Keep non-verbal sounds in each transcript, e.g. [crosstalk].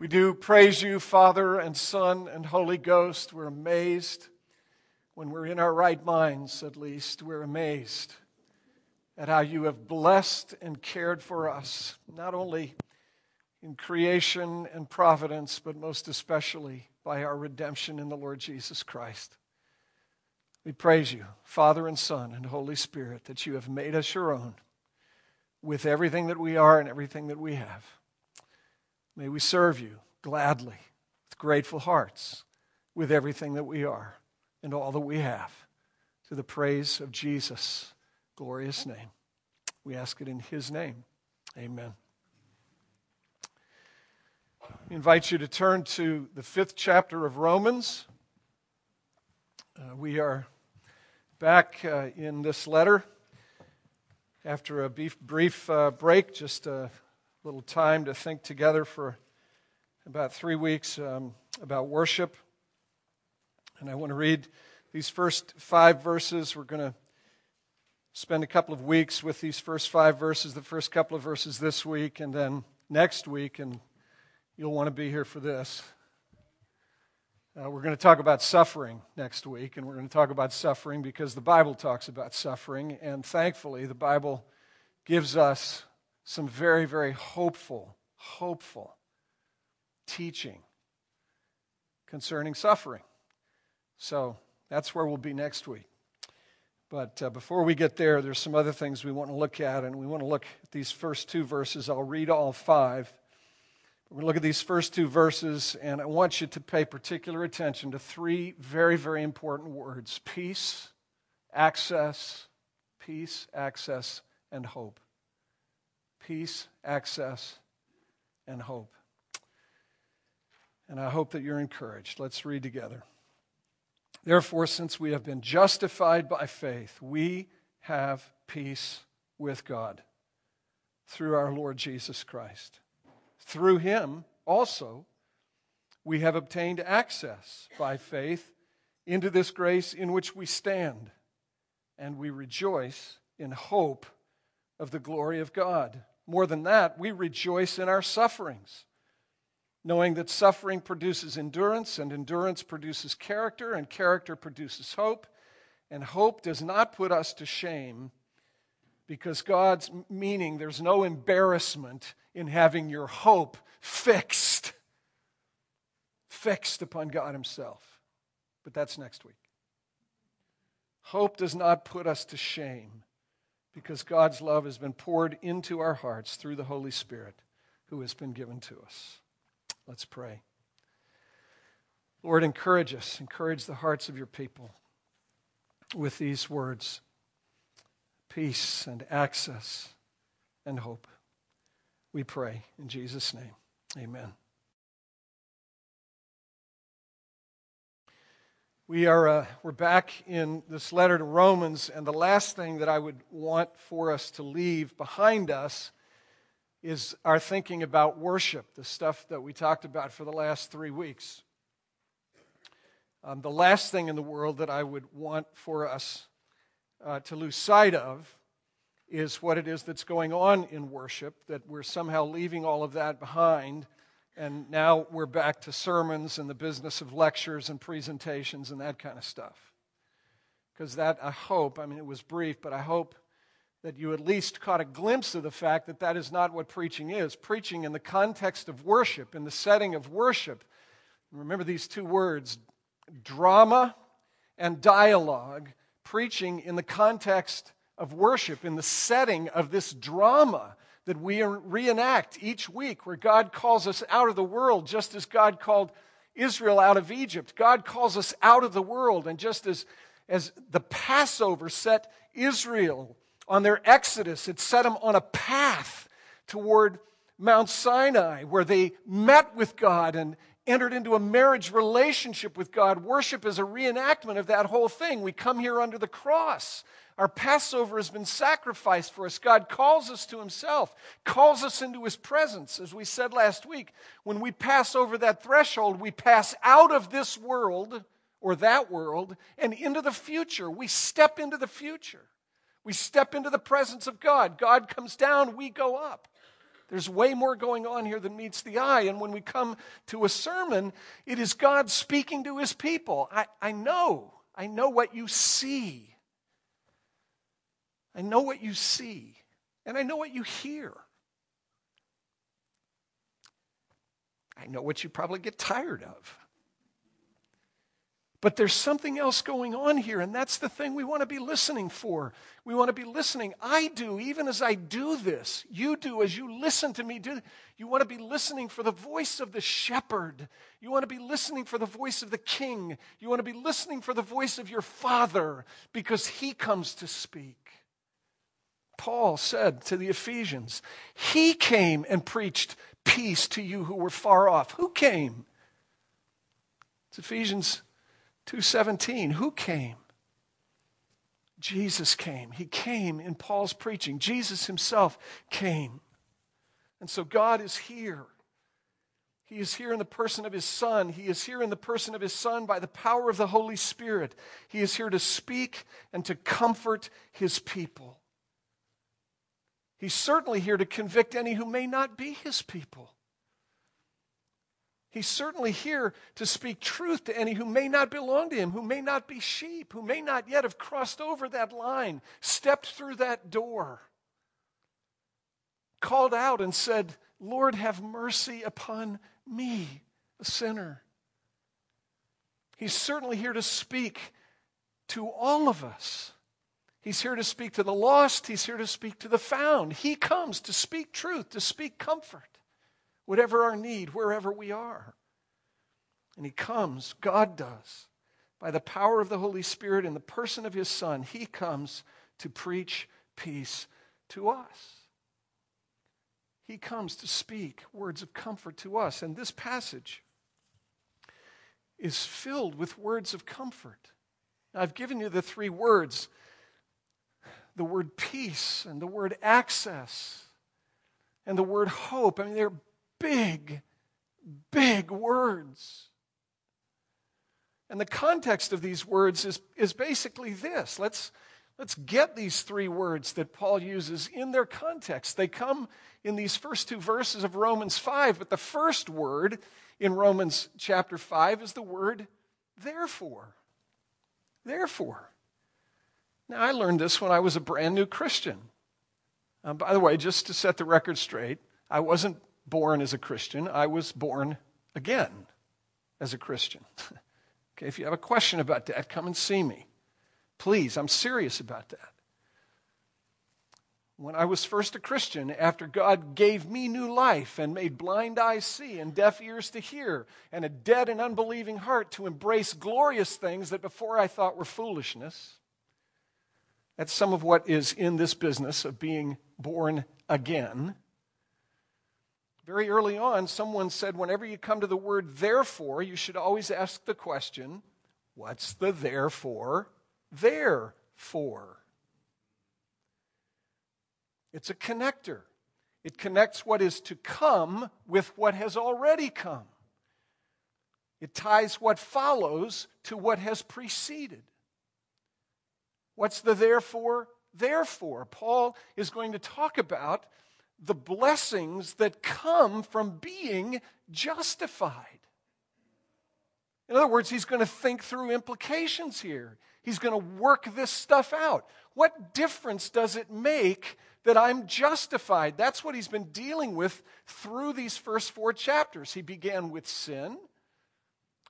We do praise you, Father and Son and Holy Ghost. We're amazed when we're in our right minds, at least. We're amazed at how you have blessed and cared for us, not only in creation and providence, but most especially by our redemption in the Lord Jesus Christ. We praise you, Father and Son and Holy Spirit, that you have made us your own with everything that we are and everything that we have. May we serve you gladly, with grateful hearts, with everything that we are and all that we have, to the praise of Jesus' glorious name. We ask it in his name. Amen. I invite you to turn to the fifth chapter of Romans. Uh, we are back uh, in this letter after a brief, brief uh, break, just a little time to think together for about three weeks um, about worship. And I want to read these first five verses. We're going to spend a couple of weeks with these first five verses, the first couple of verses this week, and then next week, and you'll want to be here for this. Uh, we're going to talk about suffering next week, and we're going to talk about suffering because the Bible talks about suffering, and thankfully, the Bible gives us some very, very hopeful, hopeful teaching concerning suffering. So that's where we'll be next week. But uh, before we get there, there's some other things we want to look at, and we want to look at these first two verses. I'll read all five. We're going to look at these first two verses, and I want you to pay particular attention to three very, very important words peace, access, peace, access, and hope. Peace, access, and hope. And I hope that you're encouraged. Let's read together. Therefore, since we have been justified by faith, we have peace with God through our Lord Jesus Christ through him also we have obtained access by faith into this grace in which we stand, and we rejoice in hope of the glory of God. More than that, we rejoice in our sufferings, knowing that suffering produces endurance, and endurance produces character, and character produces hope, and hope does not put us to shame because God's meaning, there's no embarrassment in having your hope fixed, fixed upon God Himself. But that's next week. Hope does not put us to shame because God's love has been poured into our hearts through the Holy Spirit who has been given to us. Let's pray. Lord, encourage us, encourage the hearts of your people with these words peace and access and hope. We pray in Jesus' name. Amen. We are uh, we're back in this letter to Romans, and the last thing that I would want for us to leave behind us is our thinking about worship, the stuff that we talked about for the last three weeks. Um, the last thing in the world that I would want for us uh, to lose sight of is what it is that's going on in worship, that we're somehow leaving all of that behind. And now we're back to sermons and the business of lectures and presentations and that kind of stuff. Because that, I hope, I mean, it was brief, but I hope that you at least caught a glimpse of the fact that that is not what preaching is. Preaching in the context of worship, in the setting of worship. Remember these two words drama and dialogue. Preaching in the context of worship, in the setting of this drama that we reenact each week, where God calls us out of the world, just as God called Israel out of Egypt. God calls us out of the world, and just as, as the Passover set Israel on their exodus, it set them on a path toward Mount Sinai, where they met with God and entered into a marriage relationship with God. Worship is a reenactment of that whole thing. We come here under the cross. Our Passover has been sacrificed for us. God calls us to Himself, calls us into His presence. As we said last week, when we pass over that threshold, we pass out of this world or that world and into the future. We step into the future. We step into the presence of God. God comes down, we go up. There's way more going on here than meets the eye. And when we come to a sermon, it is God speaking to his people. I, I know. I know what you see. I know what you see. And I know what you hear. I know what you probably get tired of. But there's something else going on here, and that's the thing we want to be listening for. We want to be listening. I do, even as I do this. You do, as you listen to me do. You want to be listening for the voice of the shepherd. You want to be listening for the voice of the king. You want to be listening for the voice of your father, because he comes to speak. Paul said to the Ephesians, He came and preached peace to you who were far off. Who came? It's Ephesians 2:17. Who came? Jesus came. He came in Paul's preaching. Jesus himself came. And so God is here. He is here in the person of his Son. He is here in the person of his Son by the power of the Holy Spirit. He is here to speak and to comfort his people. He's certainly here to convict any who may not be his people. He's certainly here to speak truth to any who may not belong to him, who may not be sheep, who may not yet have crossed over that line, stepped through that door, called out and said, Lord, have mercy upon me, a sinner. He's certainly here to speak to all of us. He's here to speak to the lost. He's here to speak to the found. He comes to speak truth, to speak comfort whatever our need, wherever we are. And He comes, God does, by the power of the Holy Spirit and the person of His Son, He comes to preach peace to us. He comes to speak words of comfort to us. And this passage is filled with words of comfort. Now, I've given you the three words the word peace and the word access and the word hope. I mean, they're big, big words. And the context of these words is, is basically this. Let's, let's get these three words that Paul uses in their context. They come in these first two verses of Romans 5, but the first word in Romans chapter 5 is the word therefore. Therefore. Now, I learned this when I was a brand new Christian. Um, by the way, just to set the record straight, I wasn't born as a Christian, I was born again as a Christian. [laughs] okay, if you have a question about that, come and see me. Please, I'm serious about that. When I was first a Christian, after God gave me new life and made blind eyes see and deaf ears to hear and a dead and unbelieving heart to embrace glorious things that before I thought were foolishness, that's some of what is in this business of being born again. Very early on, someone said, whenever you come to the word therefore, you should always ask the question, what's the therefore there for? It's a connector. It connects what is to come with what has already come. It ties what follows to what has preceded. What's the therefore? Therefore, Paul is going to talk about the blessings that come from being justified. In other words, he's going to think through implications here. He's going to work this stuff out. What difference does it make that I'm justified? That's what he's been dealing with through these first four chapters. He began with sin.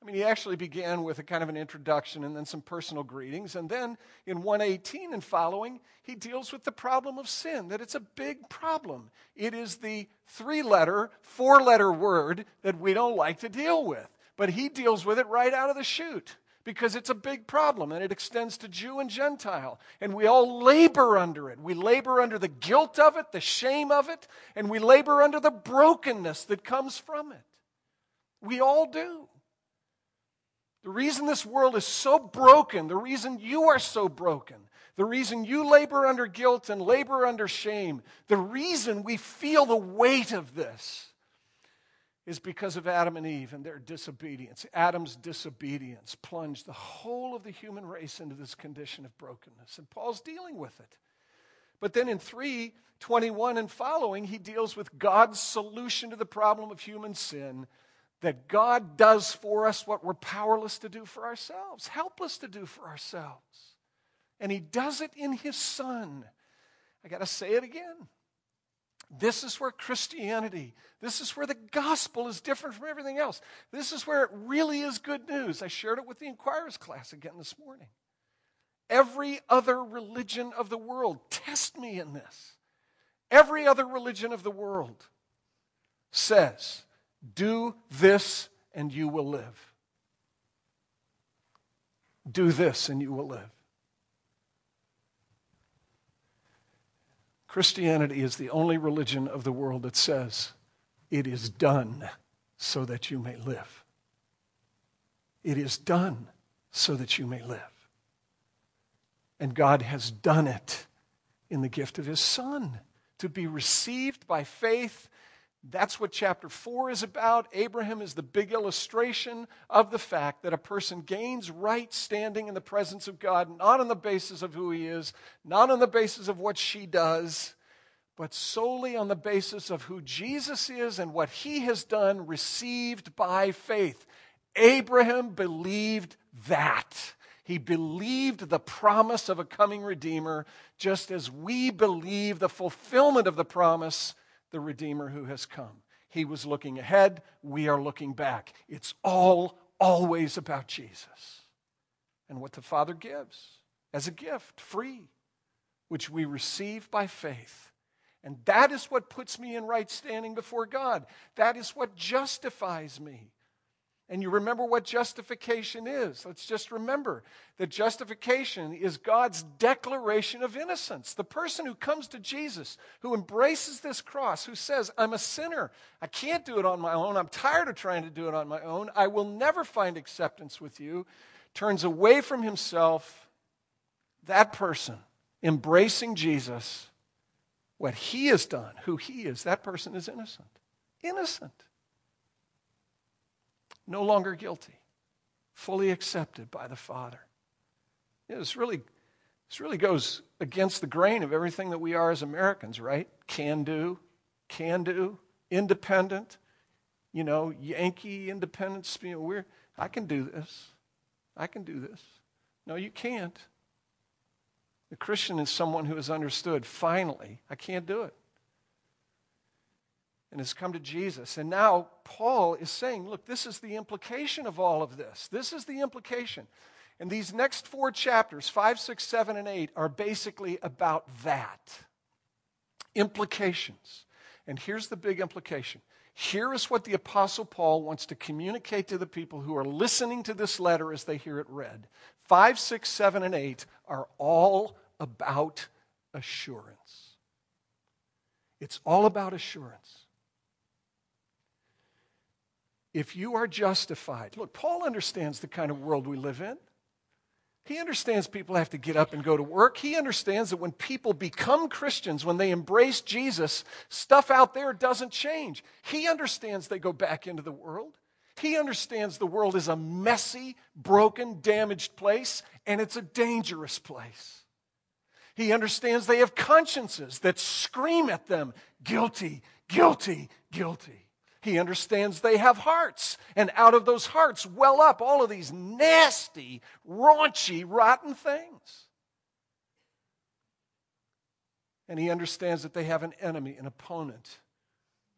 I mean, he actually began with a kind of an introduction and then some personal greetings. And then in 118 and following, he deals with the problem of sin, that it's a big problem. It is the three letter, four letter word that we don't like to deal with. But he deals with it right out of the chute because it's a big problem and it extends to Jew and Gentile. And we all labor under it. We labor under the guilt of it, the shame of it, and we labor under the brokenness that comes from it. We all do. The reason this world is so broken, the reason you are so broken, the reason you labor under guilt and labor under shame, the reason we feel the weight of this is because of Adam and Eve and their disobedience. Adam's disobedience plunged the whole of the human race into this condition of brokenness, and Paul's dealing with it. But then in 321 and following, he deals with God's solution to the problem of human sin that God does for us what we're powerless to do for ourselves, helpless to do for ourselves. And he does it in his Son. I got to say it again. This is where Christianity, this is where the gospel is different from everything else. This is where it really is good news. I shared it with the Inquirers class again this morning. Every other religion of the world, test me in this. Every other religion of the world says, do this and you will live. Do this and you will live. Christianity is the only religion of the world that says, it is done so that you may live. It is done so that you may live. And God has done it in the gift of His Son to be received by faith that's what chapter 4 is about. Abraham is the big illustration of the fact that a person gains right standing in the presence of God, not on the basis of who he is, not on the basis of what she does, but solely on the basis of who Jesus is and what he has done, received by faith. Abraham believed that. He believed the promise of a coming Redeemer, just as we believe the fulfillment of the promise the Redeemer who has come. He was looking ahead, we are looking back. It's all always about Jesus and what the Father gives as a gift, free, which we receive by faith. And that is what puts me in right standing before God. That is what justifies me. And you remember what justification is. Let's just remember that justification is God's declaration of innocence. The person who comes to Jesus, who embraces this cross, who says, I'm a sinner. I can't do it on my own. I'm tired of trying to do it on my own. I will never find acceptance with you, turns away from himself. That person, embracing Jesus, what he has done, who he is, that person is innocent. Innocent no longer guilty, fully accepted by the Father. this really, this really goes against the grain of everything that we are as Americans, right? Can do, can do, independent, you know, Yankee independence. You know, we're, I can do this. I can do this. No, you can't. The Christian is someone who has understood, finally, I can't do it and has come to Jesus. And now Paul is saying, look, this is the implication of all of this. This is the implication. And these next four chapters, five, six, seven, and 8, are basically about that. Implications. And here's the big implication. Here is what the Apostle Paul wants to communicate to the people who are listening to this letter as they hear it read. Five, six, seven, and 8 are all about assurance. It's all about assurance if you are justified, look, Paul understands the kind of world we live in. He understands people have to get up and go to work. He understands that when people become Christians, when they embrace Jesus, stuff out there doesn't change. He understands they go back into the world. He understands the world is a messy, broken, damaged place, and it's a dangerous place. He understands they have consciences that scream at them guilty, guilty, guilty. He understands they have hearts, and out of those hearts well up all of these nasty, raunchy, rotten things. And he understands that they have an enemy, an opponent,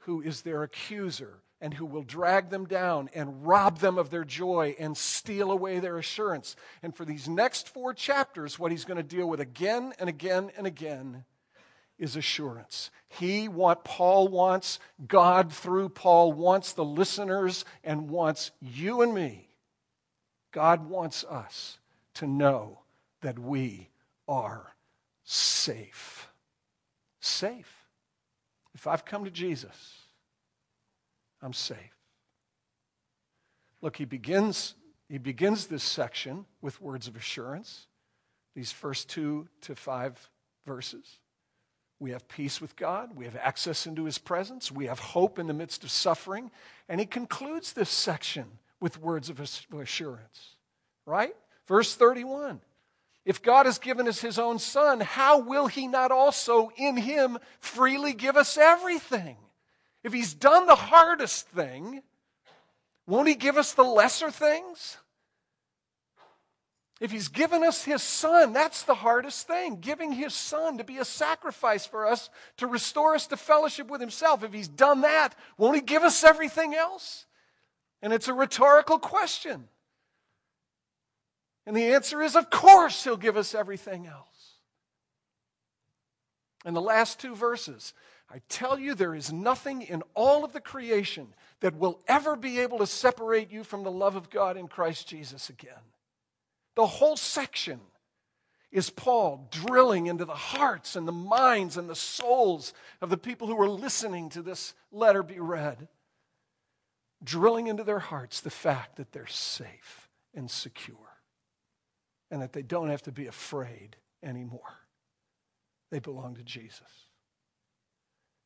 who is their accuser and who will drag them down and rob them of their joy and steal away their assurance. And for these next four chapters, what he's going to deal with again and again and again is assurance. He what Paul wants, God through Paul wants the listeners and wants you and me. God wants us to know that we are safe. Safe. If I've come to Jesus, I'm safe. Look, he begins he begins this section with words of assurance. These first 2 to 5 verses. We have peace with God. We have access into his presence. We have hope in the midst of suffering. And he concludes this section with words of assurance, right? Verse 31 If God has given us his own son, how will he not also in him freely give us everything? If he's done the hardest thing, won't he give us the lesser things? If he's given us his son, that's the hardest thing. Giving his son to be a sacrifice for us, to restore us to fellowship with himself. If he's done that, won't he give us everything else? And it's a rhetorical question. And the answer is, of course, he'll give us everything else. And the last two verses I tell you, there is nothing in all of the creation that will ever be able to separate you from the love of God in Christ Jesus again. The whole section is Paul drilling into the hearts and the minds and the souls of the people who are listening to this letter be read, drilling into their hearts the fact that they're safe and secure and that they don't have to be afraid anymore. They belong to Jesus.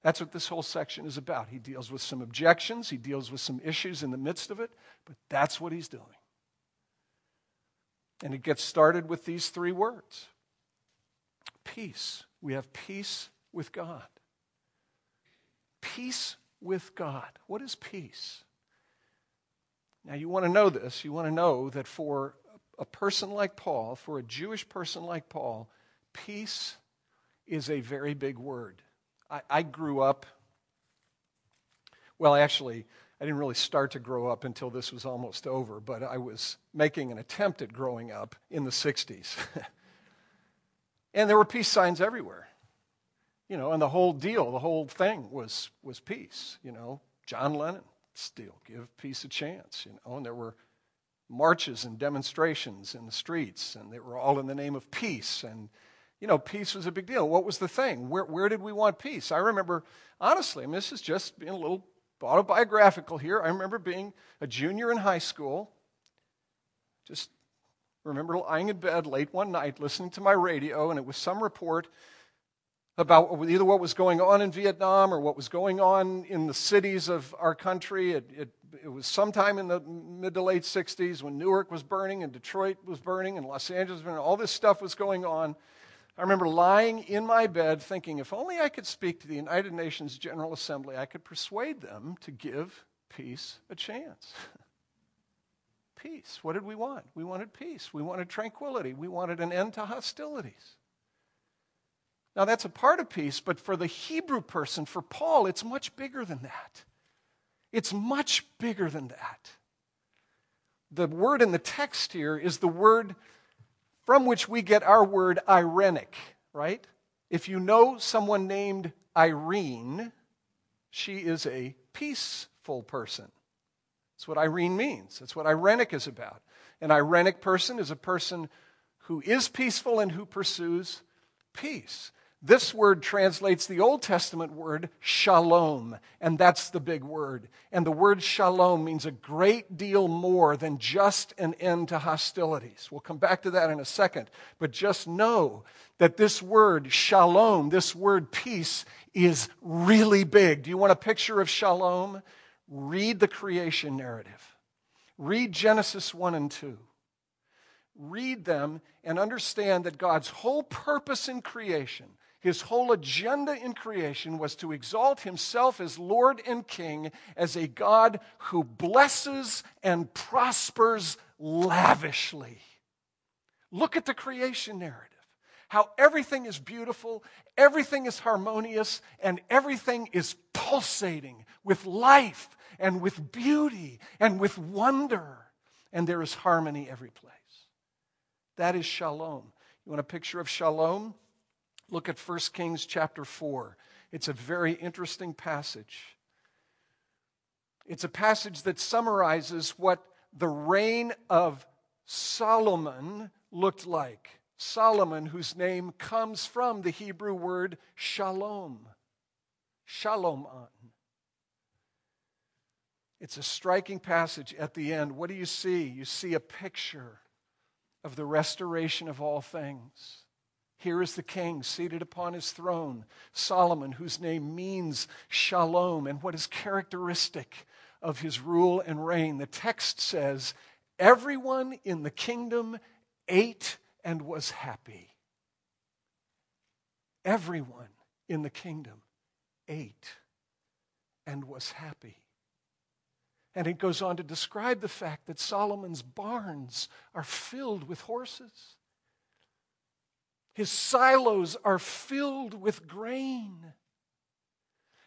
That's what this whole section is about. He deals with some objections, he deals with some issues in the midst of it, but that's what he's doing. And it gets started with these three words peace. We have peace with God. Peace with God. What is peace? Now, you want to know this. You want to know that for a person like Paul, for a Jewish person like Paul, peace is a very big word. I, I grew up, well, actually, I didn't really start to grow up until this was almost over, but I was making an attempt at growing up in the 60s. [laughs] and there were peace signs everywhere. You know, and the whole deal, the whole thing was, was peace. You know, John Lennon, still give peace a chance. You know, and there were marches and demonstrations in the streets, and they were all in the name of peace. And, you know, peace was a big deal. What was the thing? Where, where did we want peace? I remember, honestly, I mean, this is just being a little autobiographical here. I remember being a junior in high school, just remember lying in bed late one night listening to my radio, and it was some report about either what was going on in Vietnam or what was going on in the cities of our country. It, it, it, was sometime in the mid to late 60s when Newark was burning and Detroit was burning and Los Angeles was burning. All this stuff was going on. I remember lying in my bed thinking, if only I could speak to the United Nations General Assembly, I could persuade them to give peace a chance. [laughs] peace. What did we want? We wanted peace. We wanted tranquility. We wanted an end to hostilities. Now, that's a part of peace, but for the Hebrew person, for Paul, it's much bigger than that. It's much bigger than that. The word in the text here is the word from which we get our word irenic, right? If you know someone named Irene, she is a peaceful person. That's what Irene means. That's what irenic is about. An irenic person is a person who is peaceful and who pursues peace. This word translates the Old Testament word shalom, and that's the big word. And the word shalom means a great deal more than just an end to hostilities. We'll come back to that in a second. But just know that this word shalom, this word peace, is really big. Do you want a picture of shalom? Read the creation narrative, read Genesis 1 and 2 read them and understand that God's whole purpose in creation his whole agenda in creation was to exalt himself as Lord and King, as a God who blesses and prospers lavishly. Look at the creation narrative how everything is beautiful, everything is harmonious, and everything is pulsating with life and with beauty and with wonder. And there is harmony every place. That is shalom. You want a picture of shalom? Look at 1 Kings chapter 4. It's a very interesting passage. It's a passage that summarizes what the reign of Solomon looked like. Solomon, whose name comes from the Hebrew word shalom. Shalom. It's a striking passage at the end. What do you see? You see a picture of the restoration of all things. Here is the king seated upon his throne, Solomon, whose name means shalom, and what is characteristic of his rule and reign. The text says, Everyone in the kingdom ate and was happy. Everyone in the kingdom ate and was happy. And it goes on to describe the fact that Solomon's barns are filled with horses. His silos are filled with grain.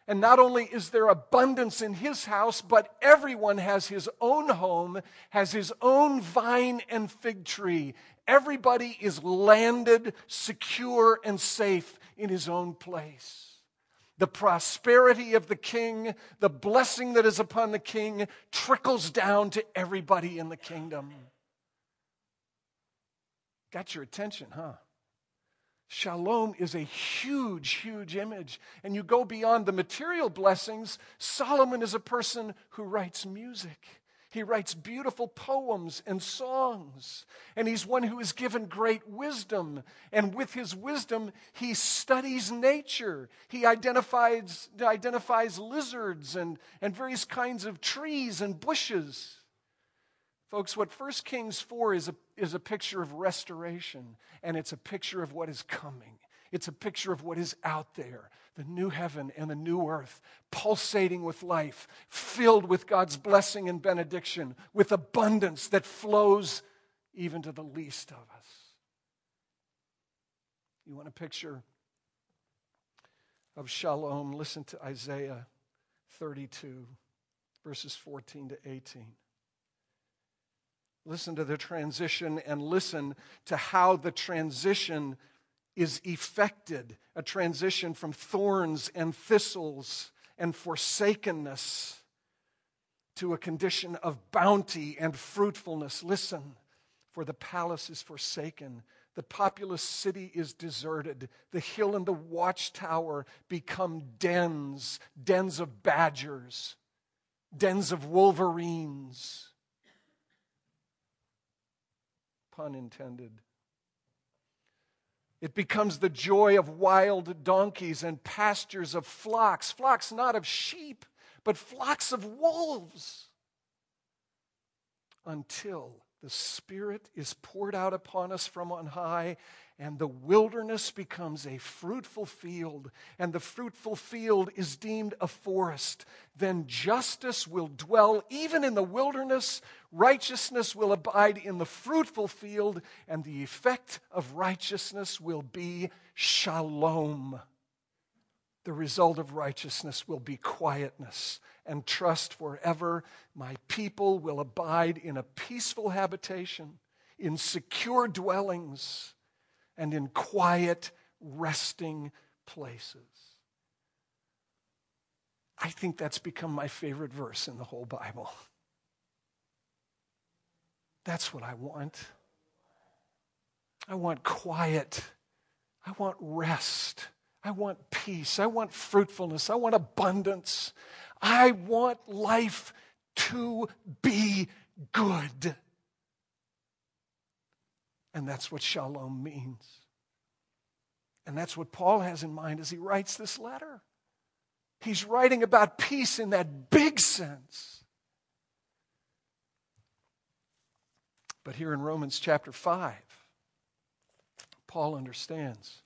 And not only is there abundance in his house, but everyone has his own home, has his own vine and fig tree. Everybody is landed, secure, and safe in his own place the prosperity of the king, the blessing that is upon the king, trickles down to everybody in the kingdom. Got your attention, huh? Shalom is a huge, huge image. And you go beyond the material blessings. Solomon is a person who writes music. He writes beautiful poems and songs. And he's one who is given great wisdom. And with his wisdom, he studies nature. He identifies, identifies lizards and, and various kinds of trees and bushes. Folks, what 1 Kings 4 is a, is a picture of restoration, and it's a picture of what is coming. It's a picture of what is out there the new heaven and the new earth, pulsating with life, filled with God's blessing and benediction, with abundance that flows even to the least of us. You want a picture of shalom? Listen to Isaiah 32, verses 14 to 18. Listen to the transition and listen to how the transition is effected a transition from thorns and thistles and forsakenness to a condition of bounty and fruitfulness. Listen, for the palace is forsaken. The populous city is deserted. The hill and the watchtower become dens, dens of badgers, dens of wolverines. Pun intended. It becomes the joy of wild donkeys and pastures of flocks, flocks not of sheep, but flocks of wolves, until the Spirit is poured out upon us from on high and the wilderness becomes a fruitful field, and the fruitful field is deemed a forest. Then justice will dwell even in the wilderness, righteousness will abide in the fruitful field, and the effect of righteousness will be shalom. The result of righteousness will be quietness and trust forever. My people will abide in a peaceful habitation, in secure dwellings and in quiet, resting places. I think that's become my favorite verse in the whole Bible. That's what I want. I want quiet. I want rest. I want peace. I want fruitfulness. I want abundance. I want life to be good. And that's what shalom means. And that's what Paul has in mind as he writes this letter. He's writing about peace in that big sense. But here in Romans chapter 5, Paul understands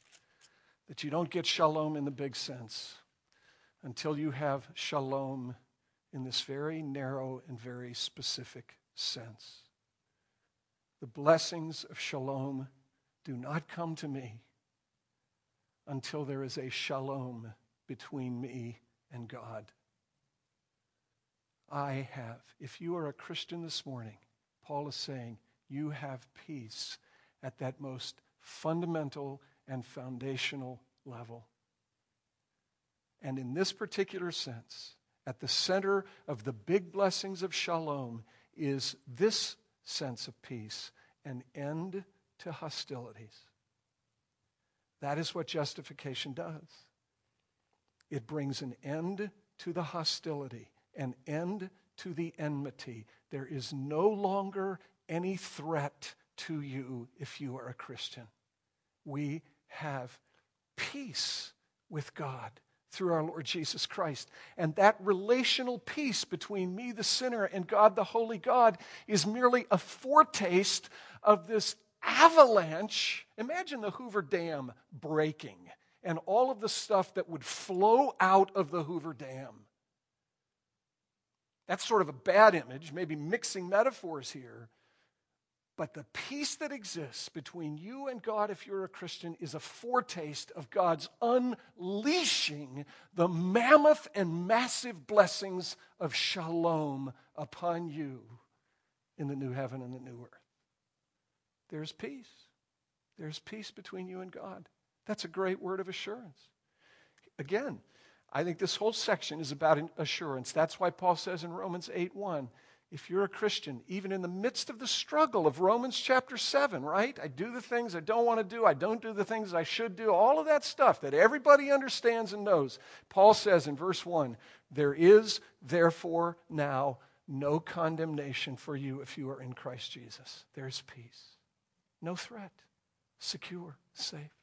that you don't get shalom in the big sense until you have shalom in this very narrow and very specific sense. The blessings of shalom do not come to me until there is a shalom between me and God. I have. If you are a Christian this morning, Paul is saying you have peace at that most fundamental and foundational level. And in this particular sense, at the center of the big blessings of shalom is this sense of peace, an end to hostilities. That is what justification does. It brings an end to the hostility, an end to the enmity. There is no longer any threat to you if you are a Christian. We have peace with God through our Lord Jesus Christ. And that relational peace between me, the sinner, and God, the holy God, is merely a foretaste of this avalanche. Imagine the Hoover Dam breaking and all of the stuff that would flow out of the Hoover Dam. That's sort of a bad image, maybe mixing metaphors here. But the peace that exists between you and God, if you're a Christian, is a foretaste of God's unleashing the mammoth and massive blessings of shalom upon you in the new heaven and the new earth. There's peace. There's peace between you and God. That's a great word of assurance. Again, I think this whole section is about assurance. That's why Paul says in Romans 8 1, if you're a Christian, even in the midst of the struggle of Romans chapter 7, right? I do the things I don't want to do, I don't do the things I should do, all of that stuff that everybody understands and knows. Paul says in verse 1 There is therefore now no condemnation for you if you are in Christ Jesus. There's peace, no threat, secure, safe.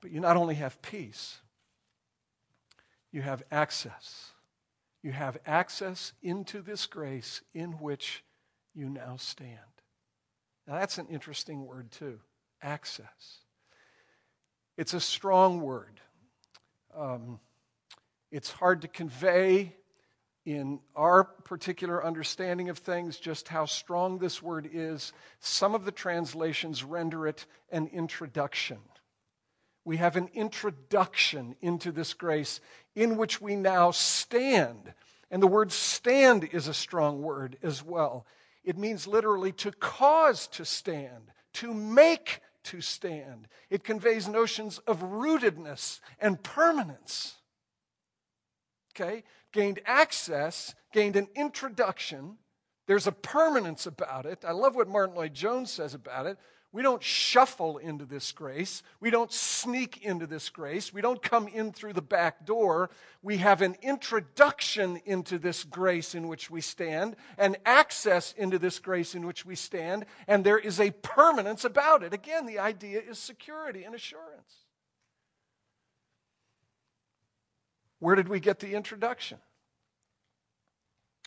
But you not only have peace, you have access you have access into this grace in which you now stand. Now, that's an interesting word, too access. It's a strong word. Um, it's hard to convey in our particular understanding of things just how strong this word is. Some of the translations render it an introduction. We have an introduction into this grace in which we now stand. And the word stand is a strong word as well. It means literally to cause to stand, to make to stand. It conveys notions of rootedness and permanence. Okay? Gained access, gained an introduction. There's a permanence about it. I love what Martyn Lloyd-Jones says about it. We don't shuffle into this grace. We don't sneak into this grace. We don't come in through the back door. We have an introduction into this grace in which we stand, an access into this grace in which we stand, and there is a permanence about it. Again, the idea is security and assurance. Where did we get the introduction?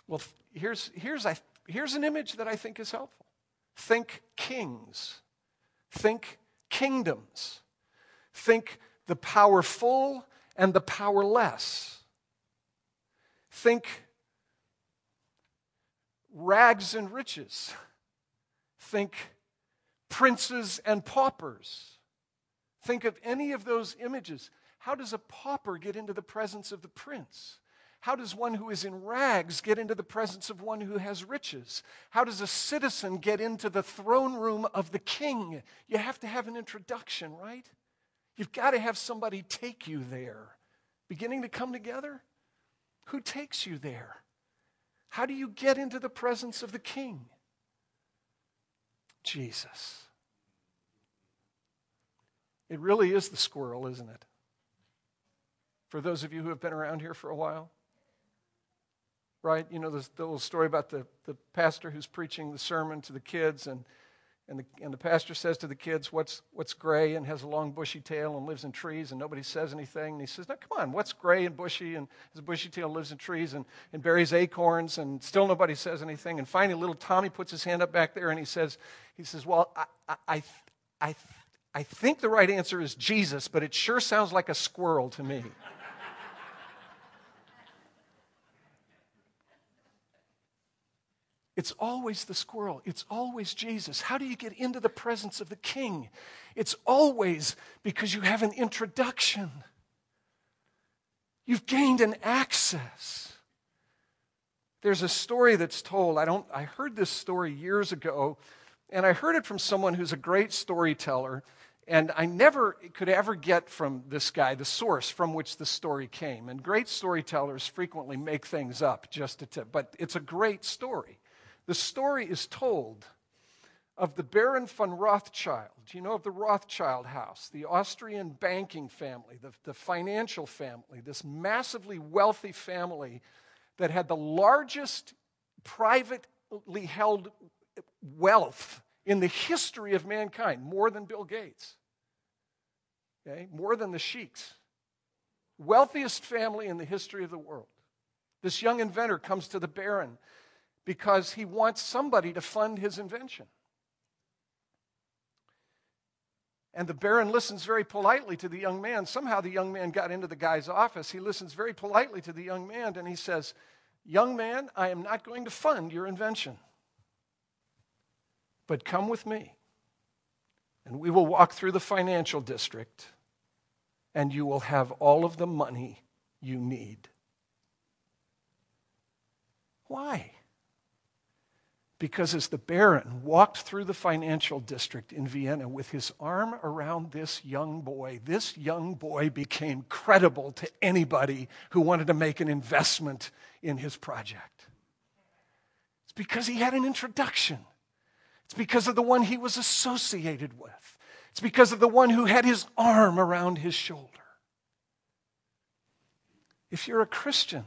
Well, here's, here's, here's an image that I think is helpful. Think kings. Think kingdoms. Think the powerful and the powerless. Think rags and riches. Think princes and paupers. Think of any of those images. How does a pauper get into the presence of the prince? How does one who is in rags get into the presence of one who has riches? How does a citizen get into the throne room of the king? You have to have an introduction, right? You've got to have somebody take you there. Beginning to come together? Who takes you there? How do you get into the presence of the king? Jesus. It really is the squirrel, isn't it? For those of you who have been around here for a while, right? You know, the, little story about the, the pastor who's preaching the sermon to the kids, and, and, the, and the pastor says to the kids, what's, what's gray and has a long bushy tail and lives in trees, and nobody says anything. And he says, No, come on, what's gray and bushy and has a bushy tail, lives in trees, and, and buries acorns, and still nobody says anything. And finally, little Tommy puts his hand up back there and he says, he says Well, I, I, I, I think the right answer is Jesus, but it sure sounds like a squirrel to me. [laughs] It's always the squirrel. It's always Jesus. How do you get into the presence of the king? It's always because you have an introduction. You've gained an access. There's a story that's told. I don't I heard this story years ago and I heard it from someone who's a great storyteller and I never could ever get from this guy the source from which the story came. And great storytellers frequently make things up just to tip, but it's a great story. The story is told of the Baron von Rothschild. You know of the Rothschild house, the Austrian banking family, the, the financial family, this massively wealthy family that had the largest privately held wealth in the history of mankind, more than Bill Gates, okay? more than the sheiks. Wealthiest family in the history of the world. This young inventor comes to the Baron because he wants somebody to fund his invention. And the Baron listens very politely to the young man. Somehow the young man got into the guy's office. He listens very politely to the young man and he says, Young man, I am not going to fund your invention, but come with me and we will walk through the financial district and you will have all of the money you need. Why? Because as the Baron walked through the financial district in Vienna with his arm around this young boy, this young boy became credible to anybody who wanted to make an investment in his project. It's because he had an introduction, it's because of the one he was associated with, it's because of the one who had his arm around his shoulder. If you're a Christian,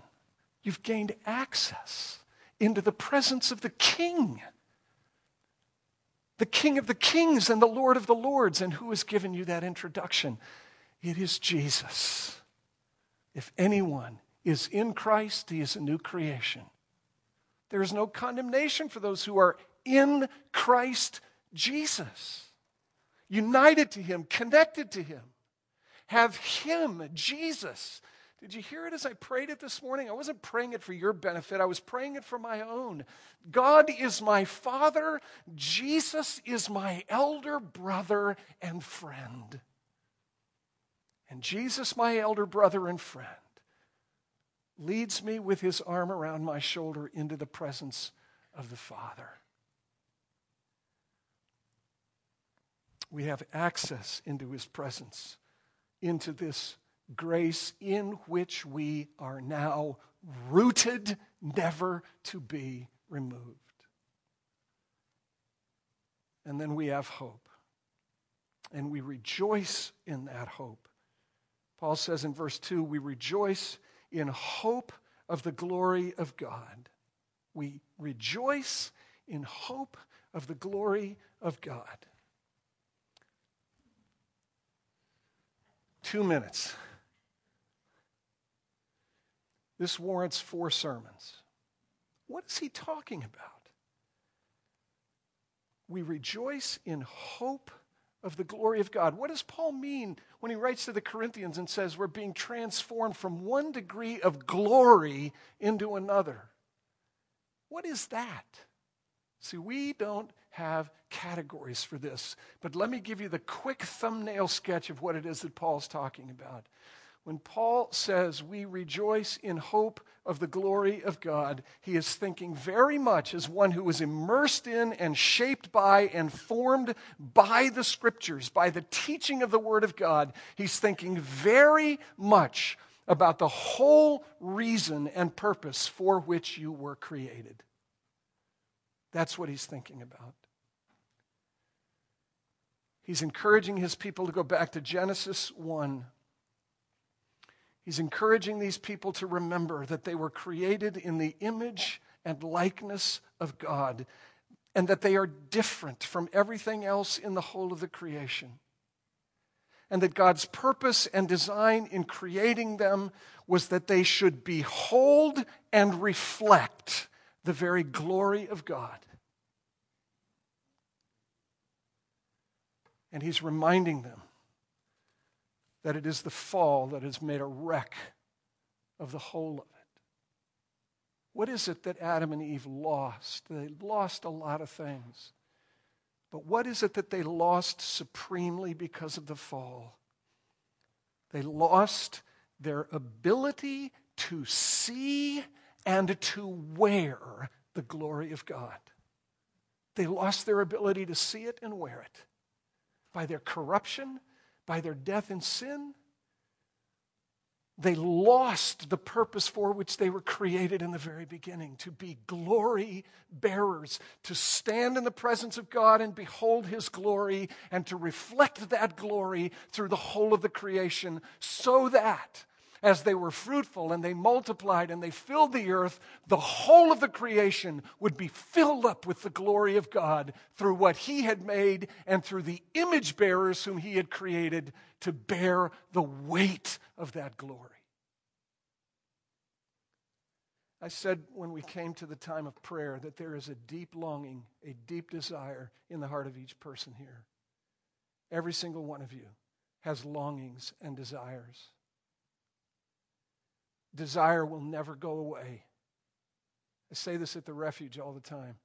you've gained access into the presence of the King, the King of the kings and the Lord of the lords. And who has given you that introduction? It is Jesus. If anyone is in Christ, he is a new creation. There is no condemnation for those who are in Christ Jesus, united to him, connected to him, have him, Jesus, did you hear it as I prayed it this morning? I wasn't praying it for your benefit, I was praying it for my own. God is my Father, Jesus is my elder brother and friend. And Jesus, my elder brother and friend, leads me with his arm around my shoulder into the presence of the Father. We have access into his presence, into this grace in which we are now rooted, never to be removed. And then we have hope. And we rejoice in that hope. Paul says in verse 2 we rejoice in hope of the glory of God. We rejoice in hope of the glory of God. Two minutes. This warrants four sermons. What is he talking about? We rejoice in hope of the glory of God. What does Paul mean when he writes to the Corinthians and says we're being transformed from one degree of glory into another? What is that? See, we don't have categories for this, but let me give you the quick thumbnail sketch of what it is that Paul's talking about. When Paul says we rejoice in hope of the glory of God, he is thinking very much as one who was immersed in and shaped by and formed by the scriptures, by the teaching of the Word of God. He's thinking very much about the whole reason and purpose for which you were created. That's what he's thinking about. He's encouraging his people to go back to Genesis 1 He's encouraging these people to remember that they were created in the image and likeness of God and that they are different from everything else in the whole of the creation. And that God's purpose and design in creating them was that they should behold and reflect the very glory of God. And he's reminding them that it is the fall that has made a wreck of the whole of it. What is it that Adam and Eve lost? They lost a lot of things. But what is it that they lost supremely because of the fall? They lost their ability to see and to wear the glory of God. They lost their ability to see it and wear it by their corruption by their death in sin, they lost the purpose for which they were created in the very beginning to be glory bearers, to stand in the presence of God and behold His glory, and to reflect that glory through the whole of the creation, so that as they were fruitful and they multiplied and they filled the earth, the whole of the creation would be filled up with the glory of God through what He had made and through the image bearers whom He had created to bear the weight of that glory. I said when we came to the time of prayer that there is a deep longing, a deep desire in the heart of each person here every single one of you, has longings and desires. Desire will never go away. I say this at the refuge all the time.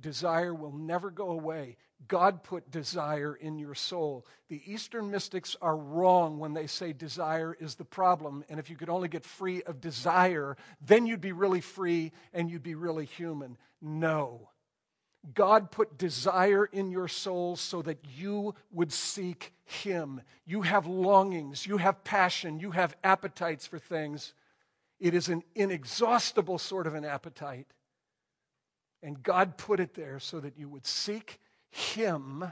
Desire will never go away. God put desire in your soul. The Eastern mystics are wrong when they say desire is the problem. And if you could only get free of desire, then you'd be really free and you'd be really human. No. God put desire in your soul so that you would seek Him. You have longings, you have passion, you have appetites for things. It is an inexhaustible sort of an appetite. And God put it there so that you would seek Him.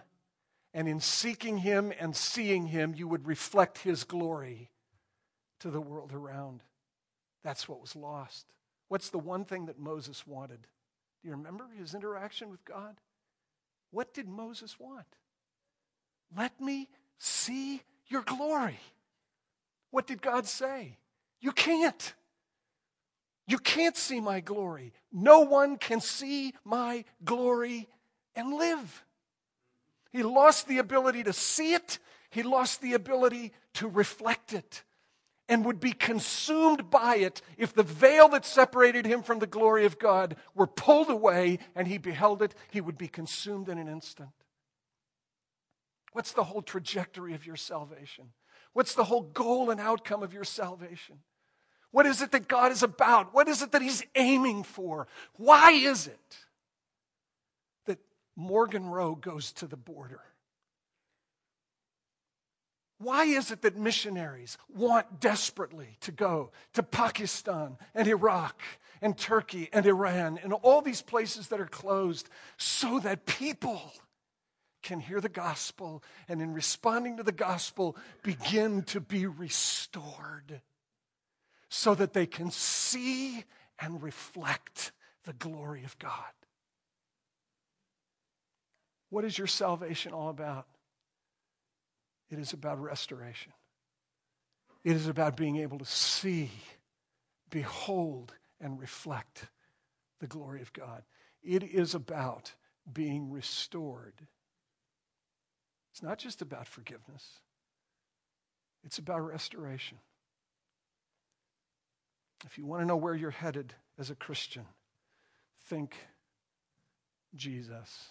And in seeking Him and seeing Him, you would reflect His glory to the world around. That's what was lost. What's the one thing that Moses wanted? Do you remember his interaction with God? What did Moses want? Let me see your glory. What did God say? You can't. You can't see my glory. No one can see my glory and live. He lost the ability to see it, he lost the ability to reflect it, and would be consumed by it if the veil that separated him from the glory of God were pulled away and he beheld it, he would be consumed in an instant. What's the whole trajectory of your salvation? What's the whole goal and outcome of your salvation? What is it that God is about? What is it that He's aiming for? Why is it that Morgan Rowe goes to the border? Why is it that missionaries want desperately to go to Pakistan and Iraq and Turkey and Iran and all these places that are closed so that people can hear the gospel and in responding to the gospel begin to be restored? So that they can see and reflect the glory of God. What is your salvation all about? It is about restoration. It is about being able to see, behold, and reflect the glory of God. It is about being restored. It's not just about forgiveness, it's about restoration. If you want to know where you're headed as a Christian, think Jesus.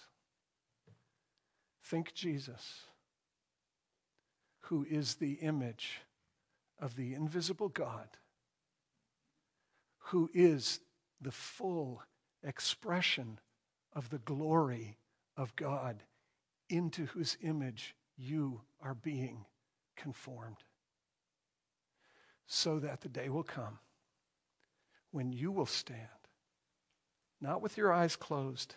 Think Jesus, who is the image of the invisible God, who is the full expression of the glory of God, into whose image you are being conformed. So that the day will come when you will stand, not with your eyes closed,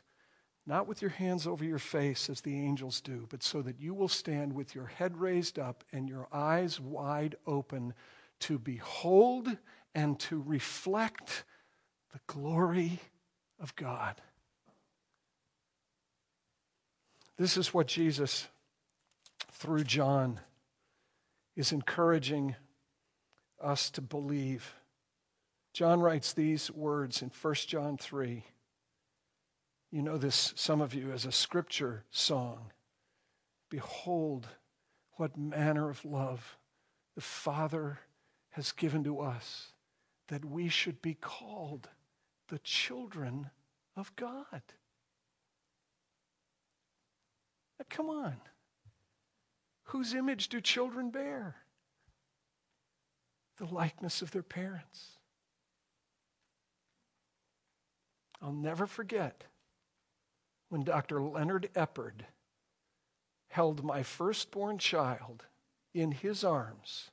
not with your hands over your face as the angels do, but so that you will stand with your head raised up and your eyes wide open to behold and to reflect the glory of God. This is what Jesus, through John, is encouraging us to believe. John writes these words in 1 John 3. You know this, some of you, as a scripture song. Behold, what manner of love the Father has given to us that we should be called the children of God. Now, come on. Whose image do children bear? The likeness of their parents. I'll never forget when Dr. Leonard Eppard held my firstborn child in his arms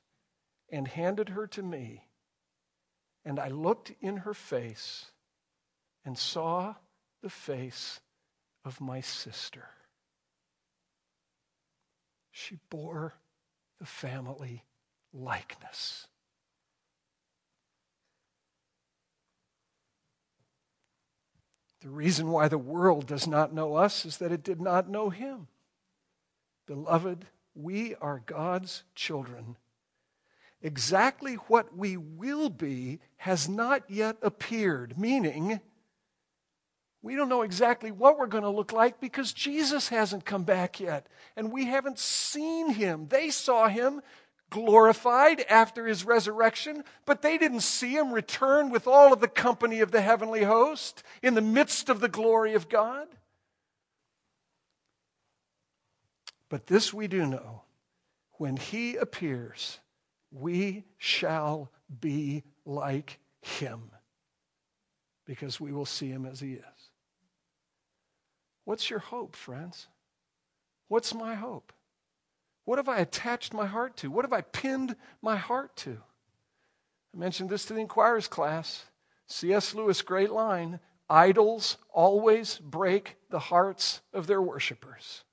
and handed her to me. And I looked in her face and saw the face of my sister. She bore the family likeness. The reason why the world does not know us is that it did not know him. Beloved, we are God's children. Exactly what we will be has not yet appeared, meaning We don't know exactly what we're going to look like because Jesus hasn't come back yet. And we haven't seen him. They saw him glorified after his resurrection, but they didn't see him return with all of the company of the heavenly host in the midst of the glory of God. But this we do know when he appears, we shall be like him because we will see him as he is. What's your hope, friends? What's my hope? What have I attached my heart to? What have I pinned my heart to? I mentioned this to the inquirers class. C.S. Lewis, great line idols always break the hearts of their worshipers.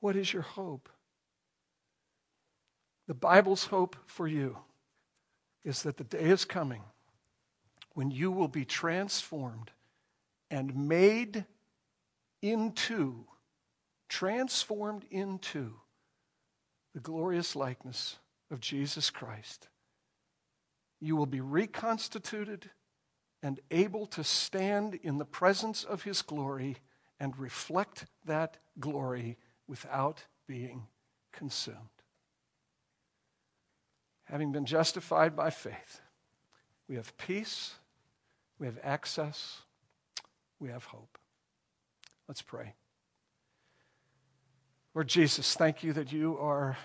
What is your hope? The Bible's hope for you is that the day is coming when you will be transformed and made into, transformed into the glorious likeness of Jesus Christ. You will be reconstituted and able to stand in the presence of his glory and reflect that glory without being consumed. Having been justified by faith, we have peace, we have access, we have hope. Let's pray. Lord Jesus, thank you that you are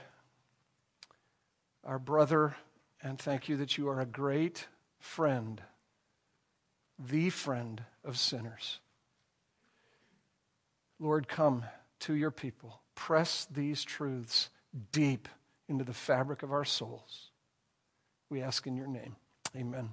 our brother, and thank you that you are a great friend, the friend of sinners. Lord, come to your people. Press these truths deep into the fabric of our souls. We ask in your name. Amen.